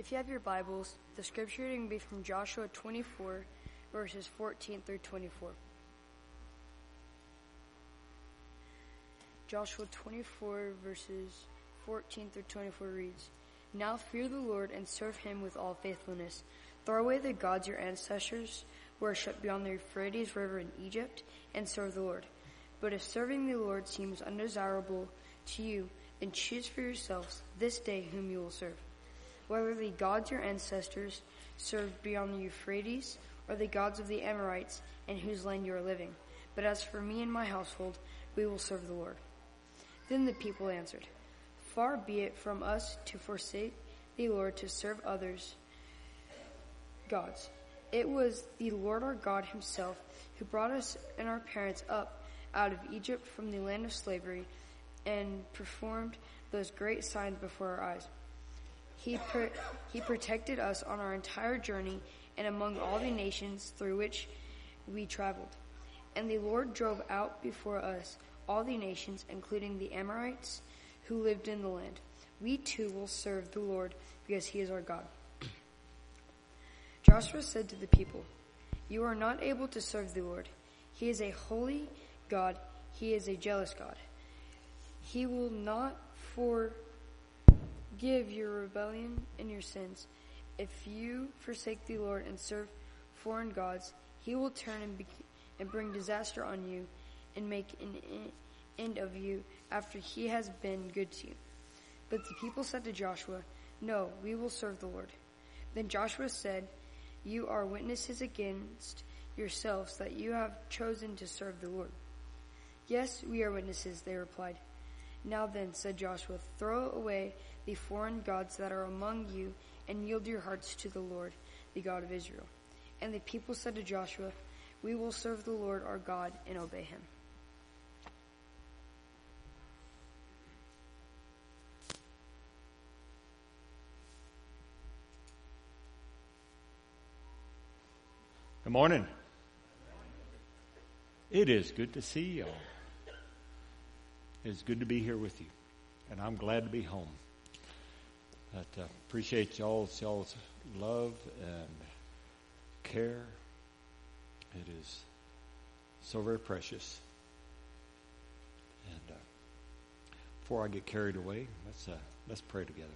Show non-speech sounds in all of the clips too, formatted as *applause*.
If you have your Bibles, the scripture reading will be from Joshua 24, verses 14 through 24. Joshua 24, verses 14 through 24 reads, Now fear the Lord and serve him with all faithfulness. Throw away the gods your ancestors worshipped beyond the Euphrates River in Egypt and serve the Lord. But if serving the Lord seems undesirable to you, then choose for yourselves this day whom you will serve. Whether the gods your ancestors served beyond the Euphrates or the gods of the Amorites in whose land you are living. But as for me and my household, we will serve the Lord. Then the people answered, Far be it from us to forsake the Lord to serve others' gods. It was the Lord our God himself who brought us and our parents up out of Egypt from the land of slavery and performed those great signs before our eyes. He, he protected us on our entire journey and among all the nations through which we traveled. And the Lord drove out before us all the nations, including the Amorites who lived in the land. We too will serve the Lord because he is our God. Joshua said to the people, You are not able to serve the Lord. He is a holy God. He is a jealous God. He will not forgive your rebellion and your sins. If you forsake the Lord and serve foreign gods, he will turn and, be- and bring disaster on you and make an end of you after he has been good to you. But the people said to Joshua, No, we will serve the Lord. Then Joshua said, You are witnesses against yourselves that you have chosen to serve the Lord. Yes, we are witnesses, they replied. Now then, said Joshua, throw away the foreign gods that are among you and yield your hearts to the Lord, the God of Israel. And the people said to Joshua, We will serve the Lord our God and obey him. Good morning. It is good to see y'all. It's good to be here with you, and I'm glad to be home. But uh, appreciate y'all's y'all's love and care. It is so very precious. And uh, before I get carried away, let's uh, let's pray together.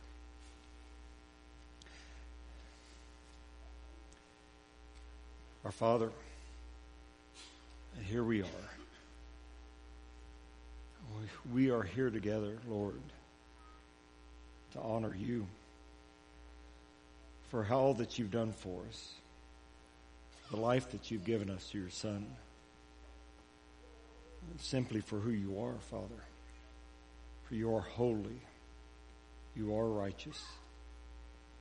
Our Father, here we are. We are here together, Lord, to honor you for all that you've done for us, the life that you've given us to your Son, simply for who you are, Father. For you are holy, you are righteous,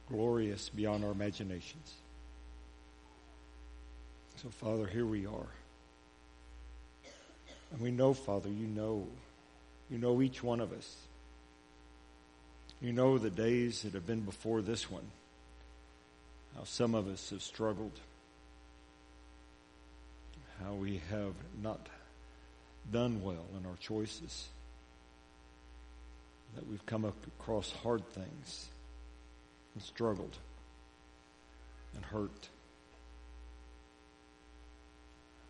glorious beyond our imaginations. So, Father, here we are. And we know, Father, you know. You know each one of us. You know the days that have been before this one. How some of us have struggled. How we have not done well in our choices. That we've come across hard things and struggled and hurt.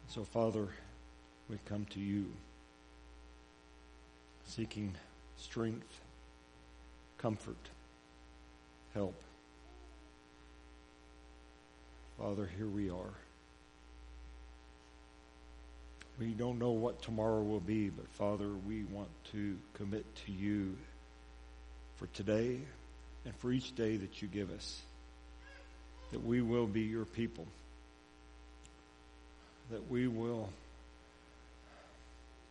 So, Father, we come to you seeking strength, comfort, help. Father, here we are. We don't know what tomorrow will be, but Father, we want to commit to you for today and for each day that you give us, that we will be your people that we will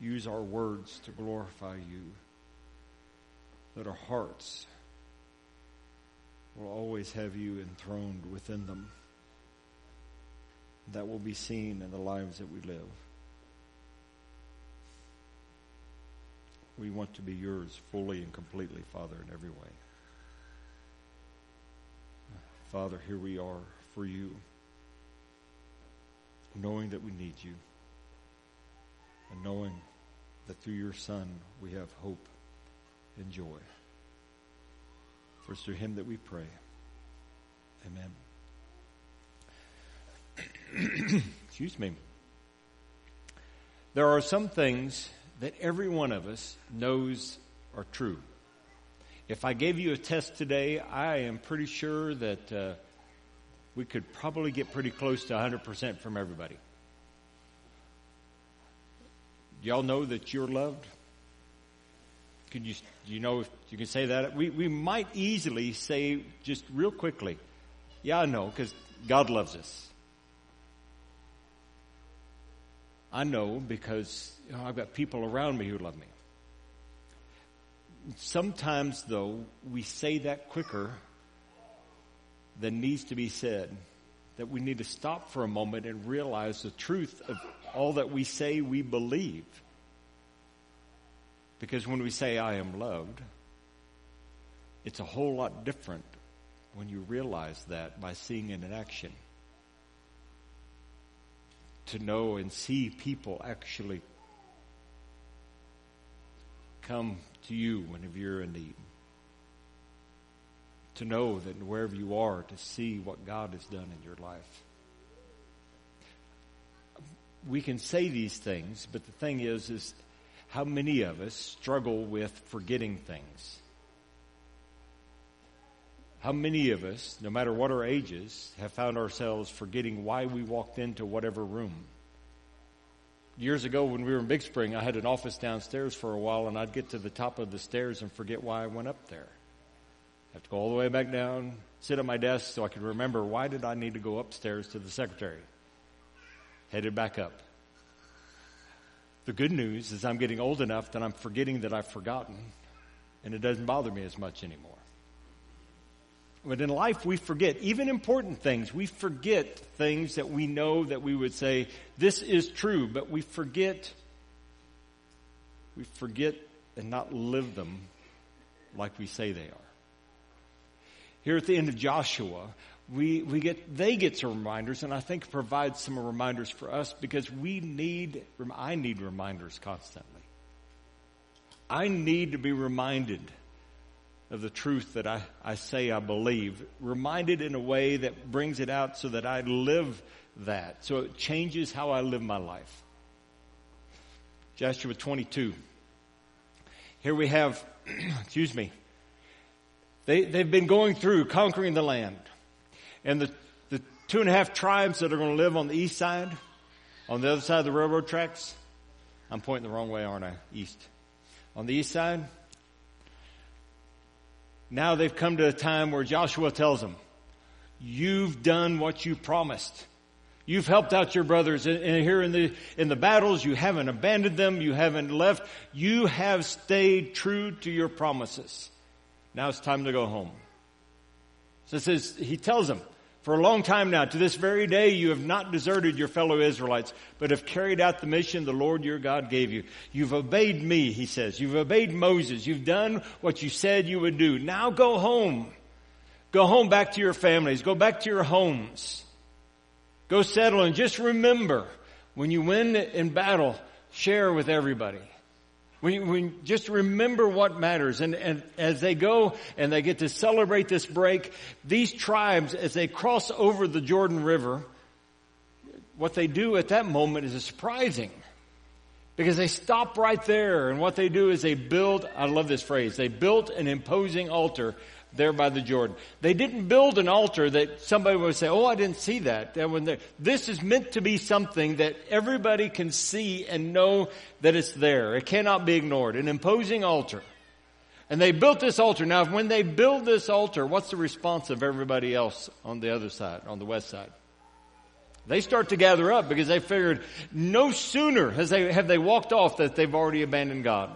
use our words to glorify you, that our hearts will always have you enthroned within them. That will be seen in the lives that we live. We want to be yours fully and completely, Father, in every way. Father, here we are for you knowing that we need you, and knowing that through your Son we have hope and joy. For it's through him that we pray. Amen. *clears throat* Excuse me. There are some things that every one of us knows are true. If I gave you a test today, I am pretty sure that uh, we could probably get pretty close to 100% from everybody. Y'all know that you're loved? Can you, you know you can say that? We, we might easily say just real quickly, yeah, I know, because God loves us. I know because you know, I've got people around me who love me. Sometimes, though, we say that quicker than needs to be said. That we need to stop for a moment and realize the truth of all that we say we believe. Because when we say, I am loved, it's a whole lot different when you realize that by seeing it in action to know and see people actually come to you whenever you're in need. To know that wherever you are, to see what God has done in your life. We can say these things, but the thing is, is how many of us struggle with forgetting things? How many of us, no matter what our ages, have found ourselves forgetting why we walked into whatever room? Years ago, when we were in Big Spring, I had an office downstairs for a while, and I'd get to the top of the stairs and forget why I went up there. I have to go all the way back down, sit at my desk so I could remember why did I need to go upstairs to the secretary. Headed back up. The good news is I'm getting old enough that I'm forgetting that I've forgotten, and it doesn't bother me as much anymore. But in life, we forget even important things. We forget things that we know that we would say, this is true, but we forget, we forget and not live them like we say they are. Here at the end of Joshua, we, we get, they get some reminders, and I think provides some reminders for us because we need, I need reminders constantly. I need to be reminded of the truth that I, I say I believe, reminded in a way that brings it out so that I live that. So it changes how I live my life. Joshua 22. Here we have, *clears throat* excuse me, they, they've been going through conquering the land. And the, the two and a half tribes that are going to live on the east side, on the other side of the railroad tracks, I'm pointing the wrong way, aren't I? East. On the east side, now they've come to a time where Joshua tells them, you've done what you promised. You've helped out your brothers in, here in the, in the battles. You haven't abandoned them. You haven't left. You have stayed true to your promises. Now it's time to go home. So it says, he tells them, for a long time now, to this very day, you have not deserted your fellow Israelites, but have carried out the mission the Lord your God gave you. You've obeyed me, he says. You've obeyed Moses. You've done what you said you would do. Now go home. Go home back to your families. Go back to your homes. Go settle and just remember, when you win in battle, share with everybody. We, we just remember what matters. And, and as they go and they get to celebrate this break, these tribes, as they cross over the Jordan River, what they do at that moment is surprising. Because they stop right there and what they do is they build, I love this phrase, they built an imposing altar there by the Jordan. They didn't build an altar that somebody would say, oh, I didn't see that. this is meant to be something that everybody can see and know that it's there. It cannot be ignored. An imposing altar. And they built this altar. Now, when they build this altar, what's the response of everybody else on the other side, on the west side? They start to gather up because they figured no sooner has they, have they walked off that they've already abandoned God.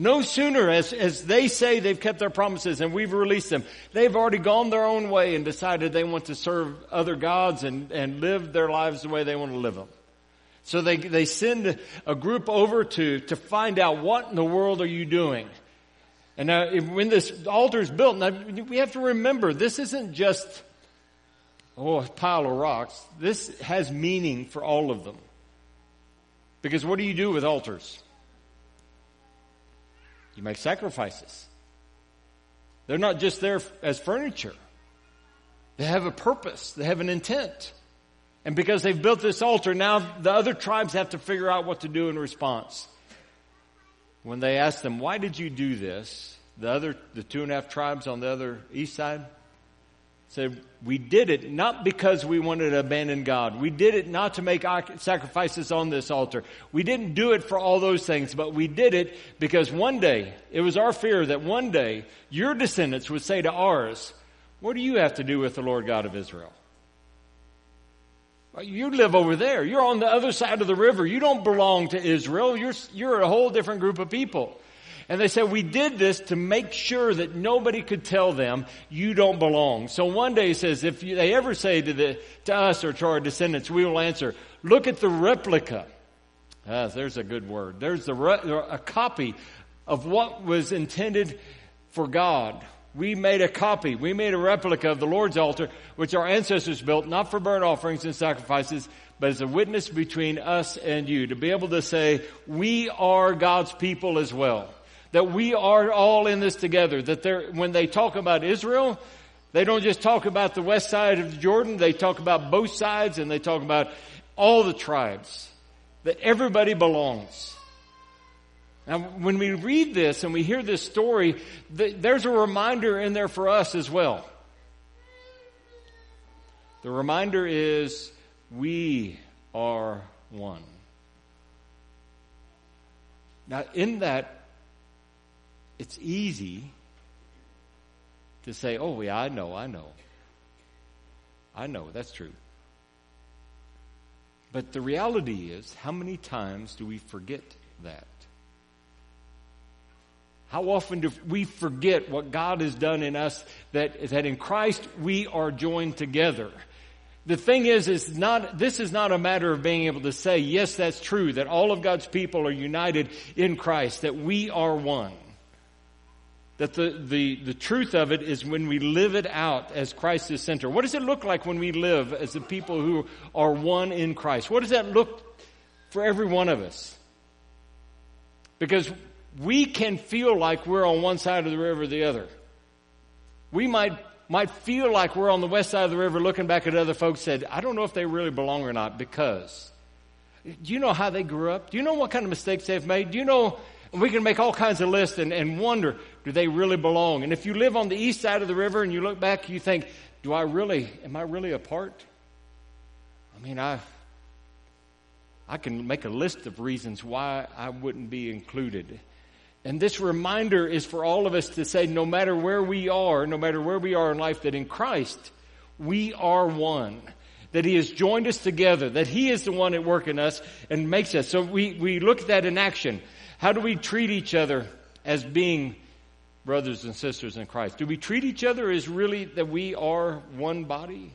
No sooner as, as they say they've kept their promises and we've released them, they've already gone their own way and decided they want to serve other gods and, and live their lives the way they want to live them. So they, they send a group over to, to find out what in the world are you doing? And now when this altar is built, now we have to remember this isn't just, oh, a pile of rocks. This has meaning for all of them. Because what do you do with altars? You make sacrifices. They're not just there as furniture. They have a purpose. They have an intent. And because they've built this altar, now the other tribes have to figure out what to do in response. When they ask them, why did you do this? The other, the two and a half tribes on the other east side said, we did it not because we wanted to abandon God. We did it not to make sacrifices on this altar. We didn't do it for all those things, but we did it because one day, it was our fear that one day your descendants would say to ours, what do you have to do with the Lord God of Israel? You live over there. You're on the other side of the river. You don't belong to Israel. You're, you're a whole different group of people. And they said, we did this to make sure that nobody could tell them you don't belong. So one day he says, if they ever say to, the, to us or to our descendants, we will answer, look at the replica. Ah, there's a good word. There's a, a copy of what was intended for God. We made a copy. We made a replica of the Lord's altar, which our ancestors built, not for burnt offerings and sacrifices, but as a witness between us and you, to be able to say, we are God's people as well. That we are all in this together. That when they talk about Israel, they don't just talk about the west side of Jordan, they talk about both sides and they talk about all the tribes. That everybody belongs. Now, when we read this and we hear this story, there's a reminder in there for us as well. The reminder is we are one. Now, in that, it's easy to say, oh, yeah, I know, I know. I know, that's true. But the reality is, how many times do we forget that? How often do we forget what God has done in us that, that in Christ we are joined together? The thing is, is not, this is not a matter of being able to say, yes, that's true, that all of God's people are united in Christ, that we are one. That the, the, the truth of it is when we live it out as Christ is center. What does it look like when we live as the people who are one in Christ? What does that look for every one of us? Because we can feel like we're on one side of the river or the other. We might, might feel like we're on the west side of the river looking back at other folks said, I don't know if they really belong or not because. Do you know how they grew up? Do you know what kind of mistakes they've made? Do you know, we can make all kinds of lists and, and wonder, do they really belong? And if you live on the east side of the river and you look back, you think, do I really, am I really a part? I mean, I, I can make a list of reasons why I wouldn't be included. And this reminder is for all of us to say, no matter where we are, no matter where we are in life, that in Christ, we are one. That He has joined us together, that He is the one at work in us and makes us. So we, we look at that in action. How do we treat each other as being brothers and sisters in Christ? Do we treat each other as really that we are one body?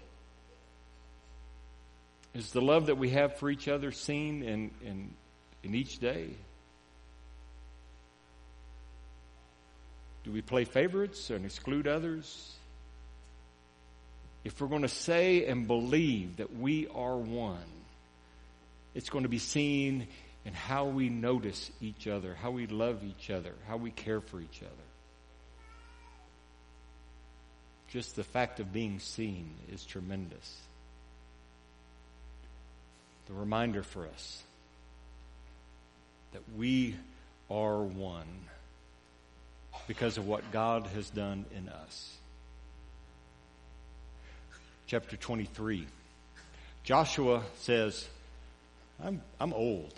Is the love that we have for each other seen in, in, in each day? Do we play favorites and exclude others? If we're going to say and believe that we are one, it's going to be seen in how we notice each other, how we love each other, how we care for each other. Just the fact of being seen is tremendous. The reminder for us that we are one because of what God has done in us. Chapter 23. Joshua says, I'm, I'm old.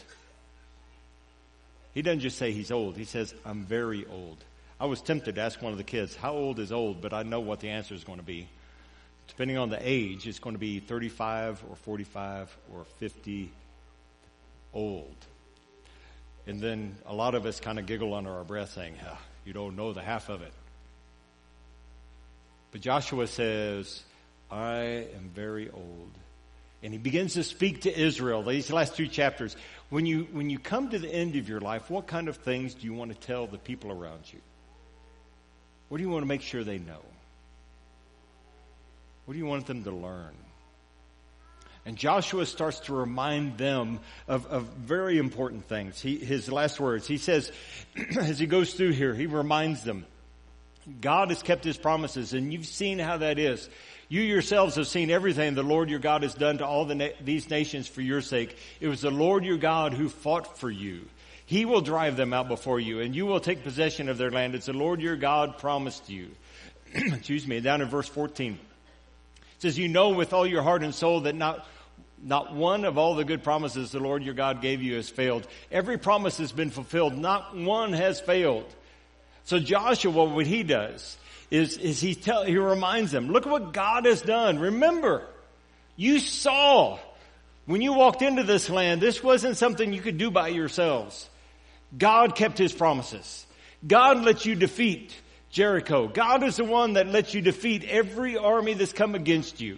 He doesn't just say he's old. He says, I'm very old. I was tempted to ask one of the kids, how old is old? But I know what the answer is going to be. Depending on the age, it's going to be 35 or 45 or 50 old. And then a lot of us kind of giggle under our breath saying, ah, you don't know the half of it. But Joshua says, I am very old. And he begins to speak to Israel, these last two chapters. When you, when you come to the end of your life, what kind of things do you want to tell the people around you? What do you want to make sure they know? What do you want them to learn? And Joshua starts to remind them of, of very important things. He, his last words, he says, *clears throat* as he goes through here, he reminds them, God has kept his promises and you've seen how that is. You yourselves have seen everything the Lord your God has done to all the na- these nations for your sake. It was the Lord your God who fought for you. He will drive them out before you and you will take possession of their land. It's the Lord your God promised you. *clears throat* Excuse me. Down in verse 14. It says, you know with all your heart and soul that not not one of all the good promises the Lord your God gave you has failed. Every promise has been fulfilled. Not one has failed. So Joshua, what he does is, is he tell, he reminds them, look what God has done. Remember, you saw when you walked into this land, this wasn't something you could do by yourselves. God kept his promises. God let you defeat Jericho. God is the one that lets you defeat every army that's come against you.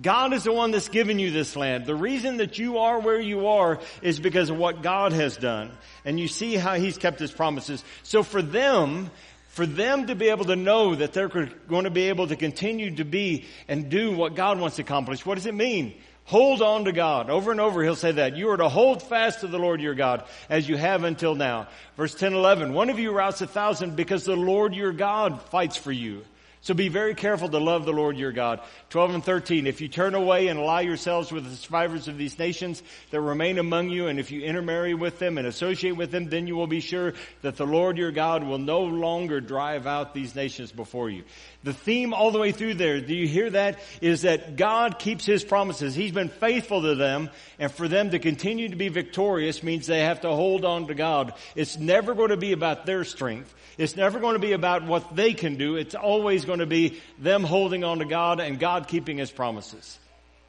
God is the one that's given you this land. The reason that you are where you are is because of what God has done. And you see how He's kept His promises. So for them, for them to be able to know that they're going to be able to continue to be and do what God wants to accomplish, what does it mean? Hold on to God. Over and over he'll say that. You are to hold fast to the Lord your God as you have until now. Verse 10, 11. One of you routs a thousand because the Lord your God fights for you. So be very careful to love the Lord your God. 12 and 13. If you turn away and ally yourselves with the survivors of these nations that remain among you, and if you intermarry with them and associate with them, then you will be sure that the Lord your God will no longer drive out these nations before you. The theme all the way through there, do you hear that? Is that God keeps His promises. He's been faithful to them, and for them to continue to be victorious means they have to hold on to God. It's never going to be about their strength. It's never going to be about what they can do. It's always going to be them holding on to God and God keeping His promises.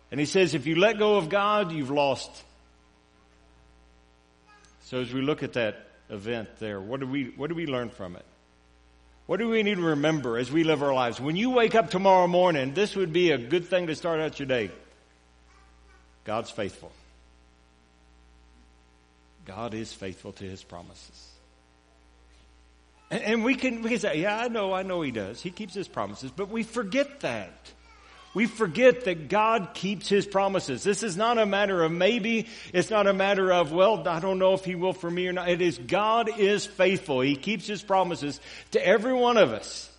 And He says, if you let go of God, you've lost. So as we look at that event there, what do we, what do we learn from it? What do we need to remember as we live our lives? When you wake up tomorrow morning, this would be a good thing to start out your day. God's faithful. God is faithful to His promises. And, we can, we can say, yeah, I know, I know he does. He keeps his promises, but we forget that. We forget that God keeps his promises. This is not a matter of maybe. It's not a matter of, well, I don't know if he will for me or not. It is God is faithful. He keeps his promises to every one of us.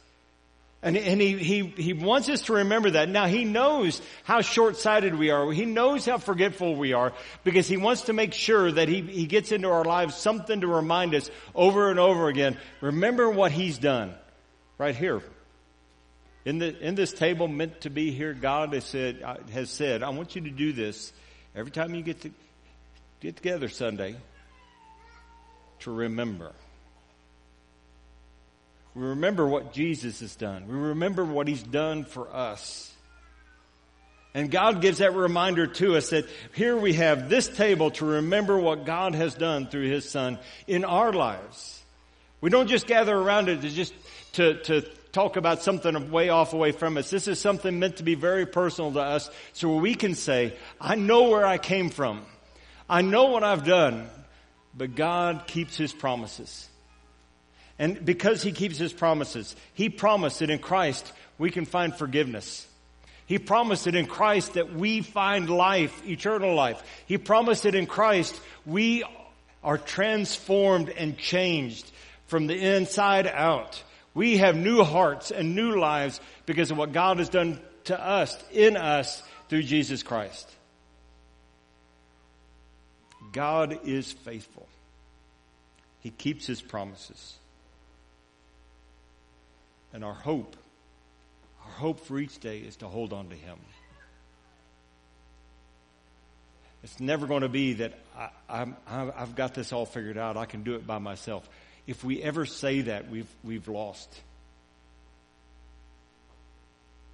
And, and he, he, he wants us to remember that. Now he knows how short-sighted we are. He knows how forgetful we are because he wants to make sure that he, he gets into our lives something to remind us over and over again. Remember what he's done. Right here. In the, in this table meant to be here, God has said, uh, has said, I want you to do this every time you get to get together Sunday to remember. We remember what Jesus has done. We remember what He's done for us. And God gives that reminder to us that here we have this table to remember what God has done through His Son in our lives. We don't just gather around it to just to, to talk about something way off away from us. This is something meant to be very personal to us so we can say, I know where I came from. I know what I've done, but God keeps His promises. And because he keeps his promises, he promised that in Christ we can find forgiveness. He promised that in Christ that we find life, eternal life. He promised that in Christ we are transformed and changed from the inside out. We have new hearts and new lives because of what God has done to us, in us, through Jesus Christ. God is faithful. He keeps his promises. And our hope, our hope for each day is to hold on to Him. It's never going to be that I, have got this all figured out. I can do it by myself. If we ever say that, we've, we've lost.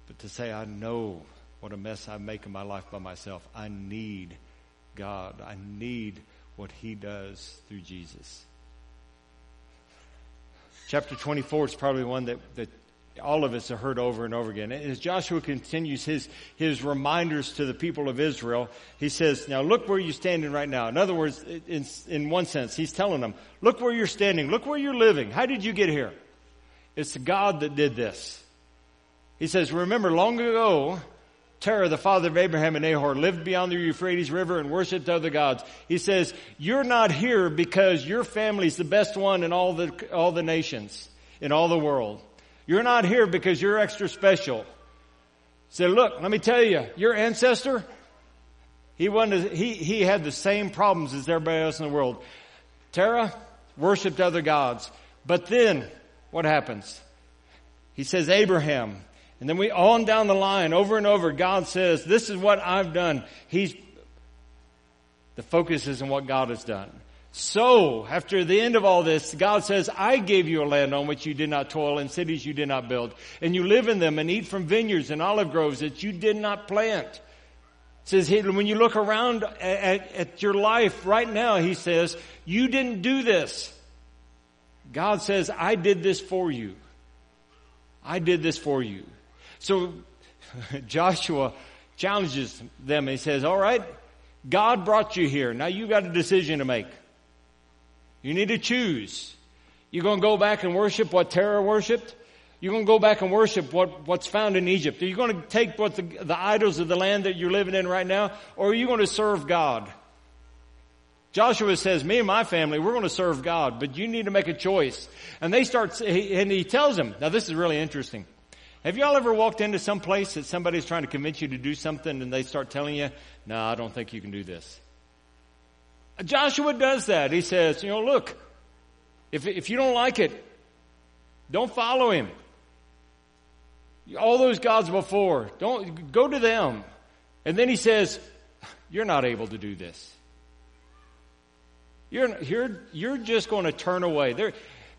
But to say, I know what a mess I make of my life by myself, I need God. I need what He does through Jesus. Chapter 24 is probably one that, that all of us have heard over and over again. As Joshua continues his, his reminders to the people of Israel, he says, now look where you're standing right now. In other words, in, in one sense, he's telling them, look where you're standing. Look where you're living. How did you get here? It's God that did this. He says, remember long ago, Terah, the father of Abraham and Nahor, lived beyond the Euphrates River and worshipped other gods. He says, you're not here because your family's the best one in all the, all the nations, in all the world. You're not here because you're extra special. Say, look, let me tell you, your ancestor, he wanted, he, he had the same problems as everybody else in the world. Terah worshiped other gods. But then, what happens? He says, Abraham. And then we on down the line, over and over, God says, this is what I've done. He's, the focus is on what God has done. So, after the end of all this, God says, I gave you a land on which you did not toil and cities you did not build. And you live in them and eat from vineyards and olive groves that you did not plant. It says, when you look around at, at your life right now, he says, you didn't do this. God says, I did this for you. I did this for you. So *laughs* Joshua challenges them. He says, all right, God brought you here. Now you got a decision to make. You need to choose. You're going to go back and worship what Terah worshipped? You're going to go back and worship what, what's found in Egypt? Are you going to take what the, the idols of the land that you're living in right now? Or are you going to serve God? Joshua says, me and my family, we're going to serve God, but you need to make a choice. And they start, and he tells them, now this is really interesting. Have y'all ever walked into some place that somebody's trying to convince you to do something and they start telling you, no, I don't think you can do this. Joshua does that. He says, you know, look, if, if you don't like it, don't follow him. All those gods before, don't go to them. And then he says, you're not able to do this. You're, you're, you're just going to turn away. There,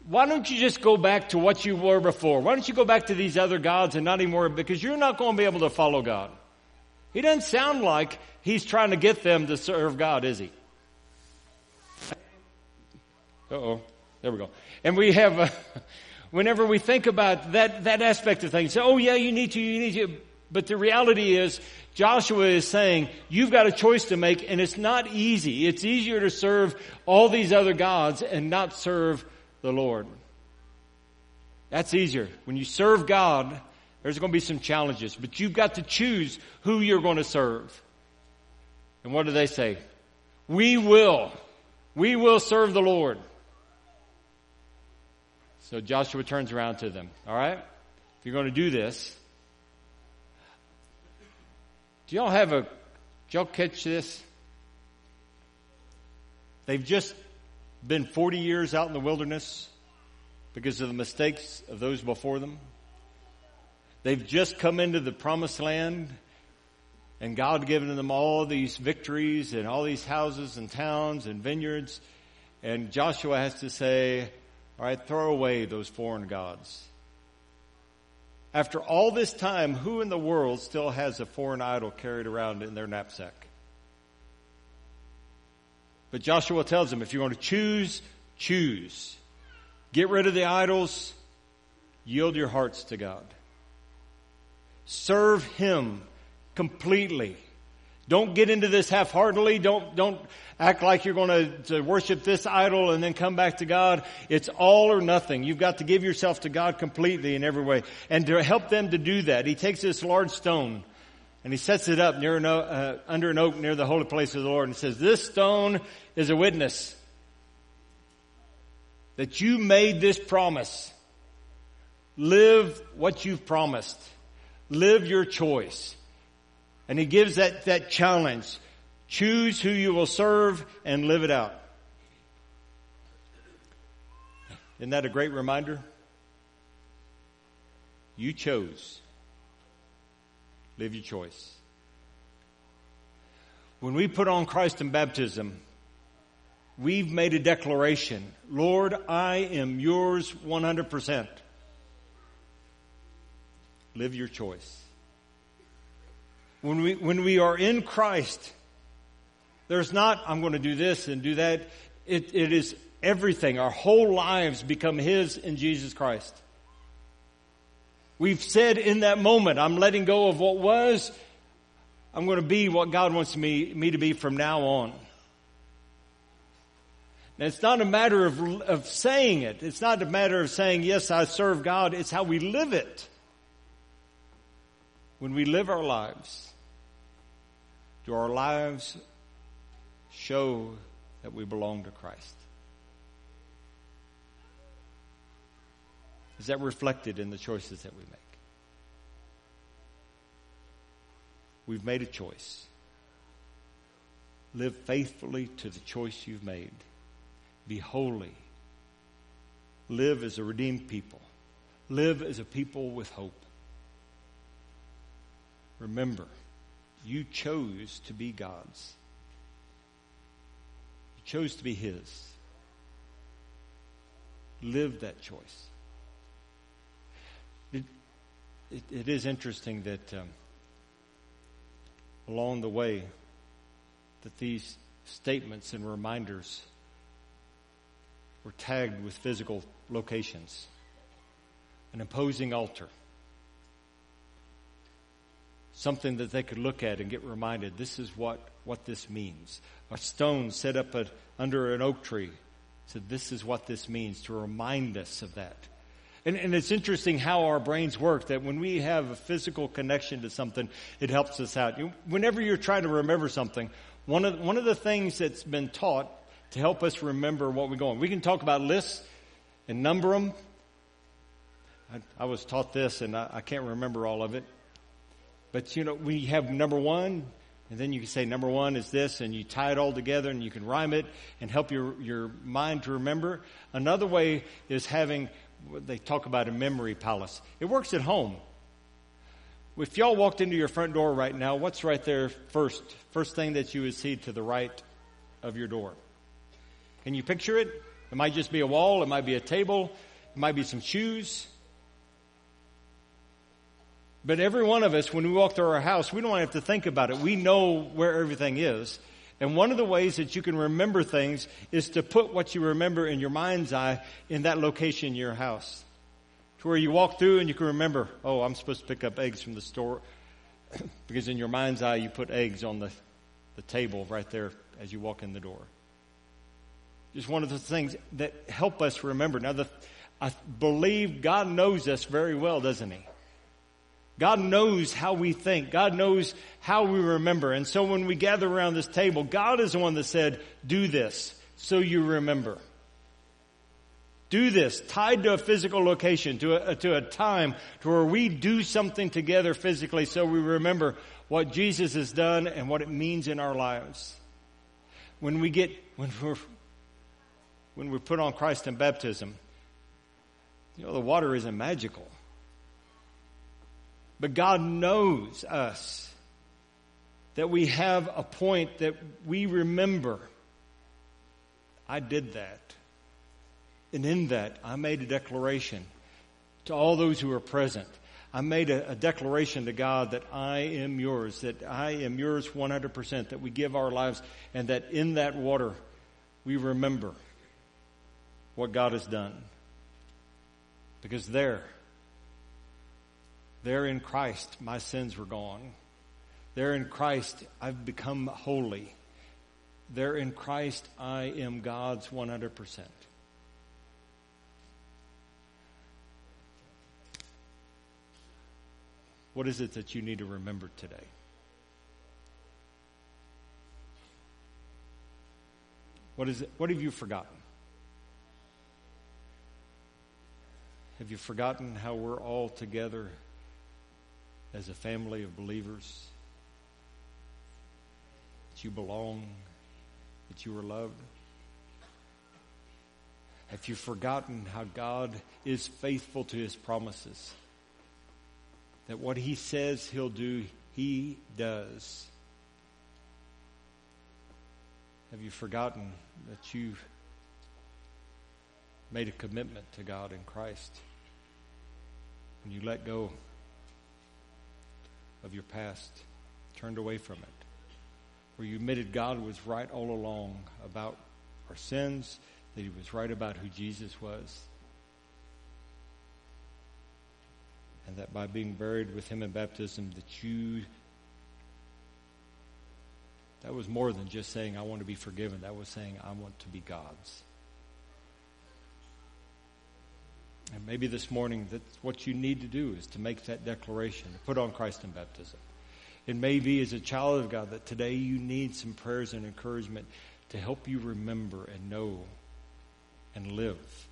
why don't you just go back to what you were before? Why don't you go back to these other gods and not anymore? Because you're not going to be able to follow God. He doesn't sound like he's trying to get them to serve God, is he? Oh. There we go. And we have, uh, *laughs* whenever we think about that, that aspect of things, oh yeah, you need to, you need to. But the reality is, Joshua is saying, you've got a choice to make and it's not easy. It's easier to serve all these other gods and not serve the Lord. That's easier. When you serve God, there's going to be some challenges, but you've got to choose who you're going to serve. And what do they say? We will. We will serve the Lord. So Joshua turns around to them. All right? If you're going to do this, do y'all have a, y'all catch this? They've just been 40 years out in the wilderness because of the mistakes of those before them. They've just come into the promised land and God given them all these victories and all these houses and towns and vineyards. And Joshua has to say, all right, throw away those foreign gods. After all this time, who in the world still has a foreign idol carried around in their knapsack? But Joshua tells them, if you're going to choose, choose. Get rid of the idols. Yield your hearts to God. Serve Him completely. Don't get into this half-heartedly. Don't, don't act like you're going to, worship this idol and then come back to God. It's all or nothing. You've got to give yourself to God completely in every way. And to help them to do that, he takes this large stone and he sets it up near an, uh, under an oak near the holy place of the Lord and says, this stone is a witness that you made this promise. Live what you've promised. Live your choice. And he gives that, that challenge. Choose who you will serve and live it out. Isn't that a great reminder? You chose. Live your choice. When we put on Christ in baptism, we've made a declaration. Lord, I am yours 100%. Live your choice. When we, when we are in Christ, there's not, I'm going to do this and do that. It, it is everything. Our whole lives become His in Jesus Christ. We've said in that moment, I'm letting go of what was. I'm going to be what God wants me, me to be from now on. And it's not a matter of, of saying it. It's not a matter of saying, yes, I serve God. It's how we live it. When we live our lives, do our lives show that we belong to Christ? Is that reflected in the choices that we make? We've made a choice. Live faithfully to the choice you've made. Be holy. Live as a redeemed people. Live as a people with hope. Remember, you chose to be God's. You chose to be His. Live that choice. It, it, it is interesting that um, along the way, that these statements and reminders were tagged with physical locations. An imposing altar. Something that they could look at and get reminded this is what, what this means. A stone set up under an oak tree said this is what this means to remind us of that. And, and, it's interesting how our brains work that when we have a physical connection to something, it helps us out. You, whenever you're trying to remember something, one of, one of the things that's been taught to help us remember what we're going, we can talk about lists and number them. I, I was taught this and I, I can't remember all of it. But you know, we have number one, and then you can say number one is this, and you tie it all together and you can rhyme it and help your, your mind to remember. Another way is having they talk about a memory palace. It works at home. If y'all walked into your front door right now, what's right there first? First thing that you would see to the right of your door. Can you picture it? It might just be a wall, it might be a table, it might be some shoes. But every one of us, when we walk through our house, we don't have to think about it. We know where everything is. And one of the ways that you can remember things is to put what you remember in your mind's eye in that location in your house. To where you walk through and you can remember, oh, I'm supposed to pick up eggs from the store. *coughs* because in your mind's eye, you put eggs on the, the table right there as you walk in the door. Just one of the things that help us remember. Now, the, I believe God knows us very well, doesn't He? God knows how we think. God knows how we remember. And so when we gather around this table, God is the one that said, do this so you remember. Do this tied to a physical location, to a, uh, to a time to where we do something together physically so we remember what Jesus has done and what it means in our lives. When we get, when we're, when we put on Christ in baptism, you know, the water isn't magical. But God knows us that we have a point that we remember. I did that. And in that, I made a declaration to all those who are present. I made a, a, declaration to God that I am yours, that I am yours 100%, that we give our lives, and that in that water we remember what God has done. Because there, there in Christ, my sins were gone. There in Christ, I've become holy. There in Christ, I am God's 100%. What is it that you need to remember today? What is it? What have you forgotten? Have you forgotten how we're all together as a family of believers, that you belong, that you are loved? Have you forgotten how God is faithful to his promises? That what he says he'll do, he does. Have you forgotten that you've made a commitment to God in Christ? When you let go of your past, turned away from it, where you admitted God was right all along about our sins, that He was right about who Jesus was, and that by being buried with Him in baptism, that you that was more than just saying, I want to be forgiven. That was saying, I want to be God's. And maybe this morning that's what you need to do is to make that declaration, to put on Christ in baptism. It may be as a child of God that today you need some prayers and encouragement to help you remember and know and live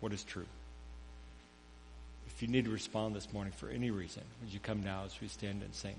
what is true. If you need to respond this morning for any reason, would you come now as we stand and sing?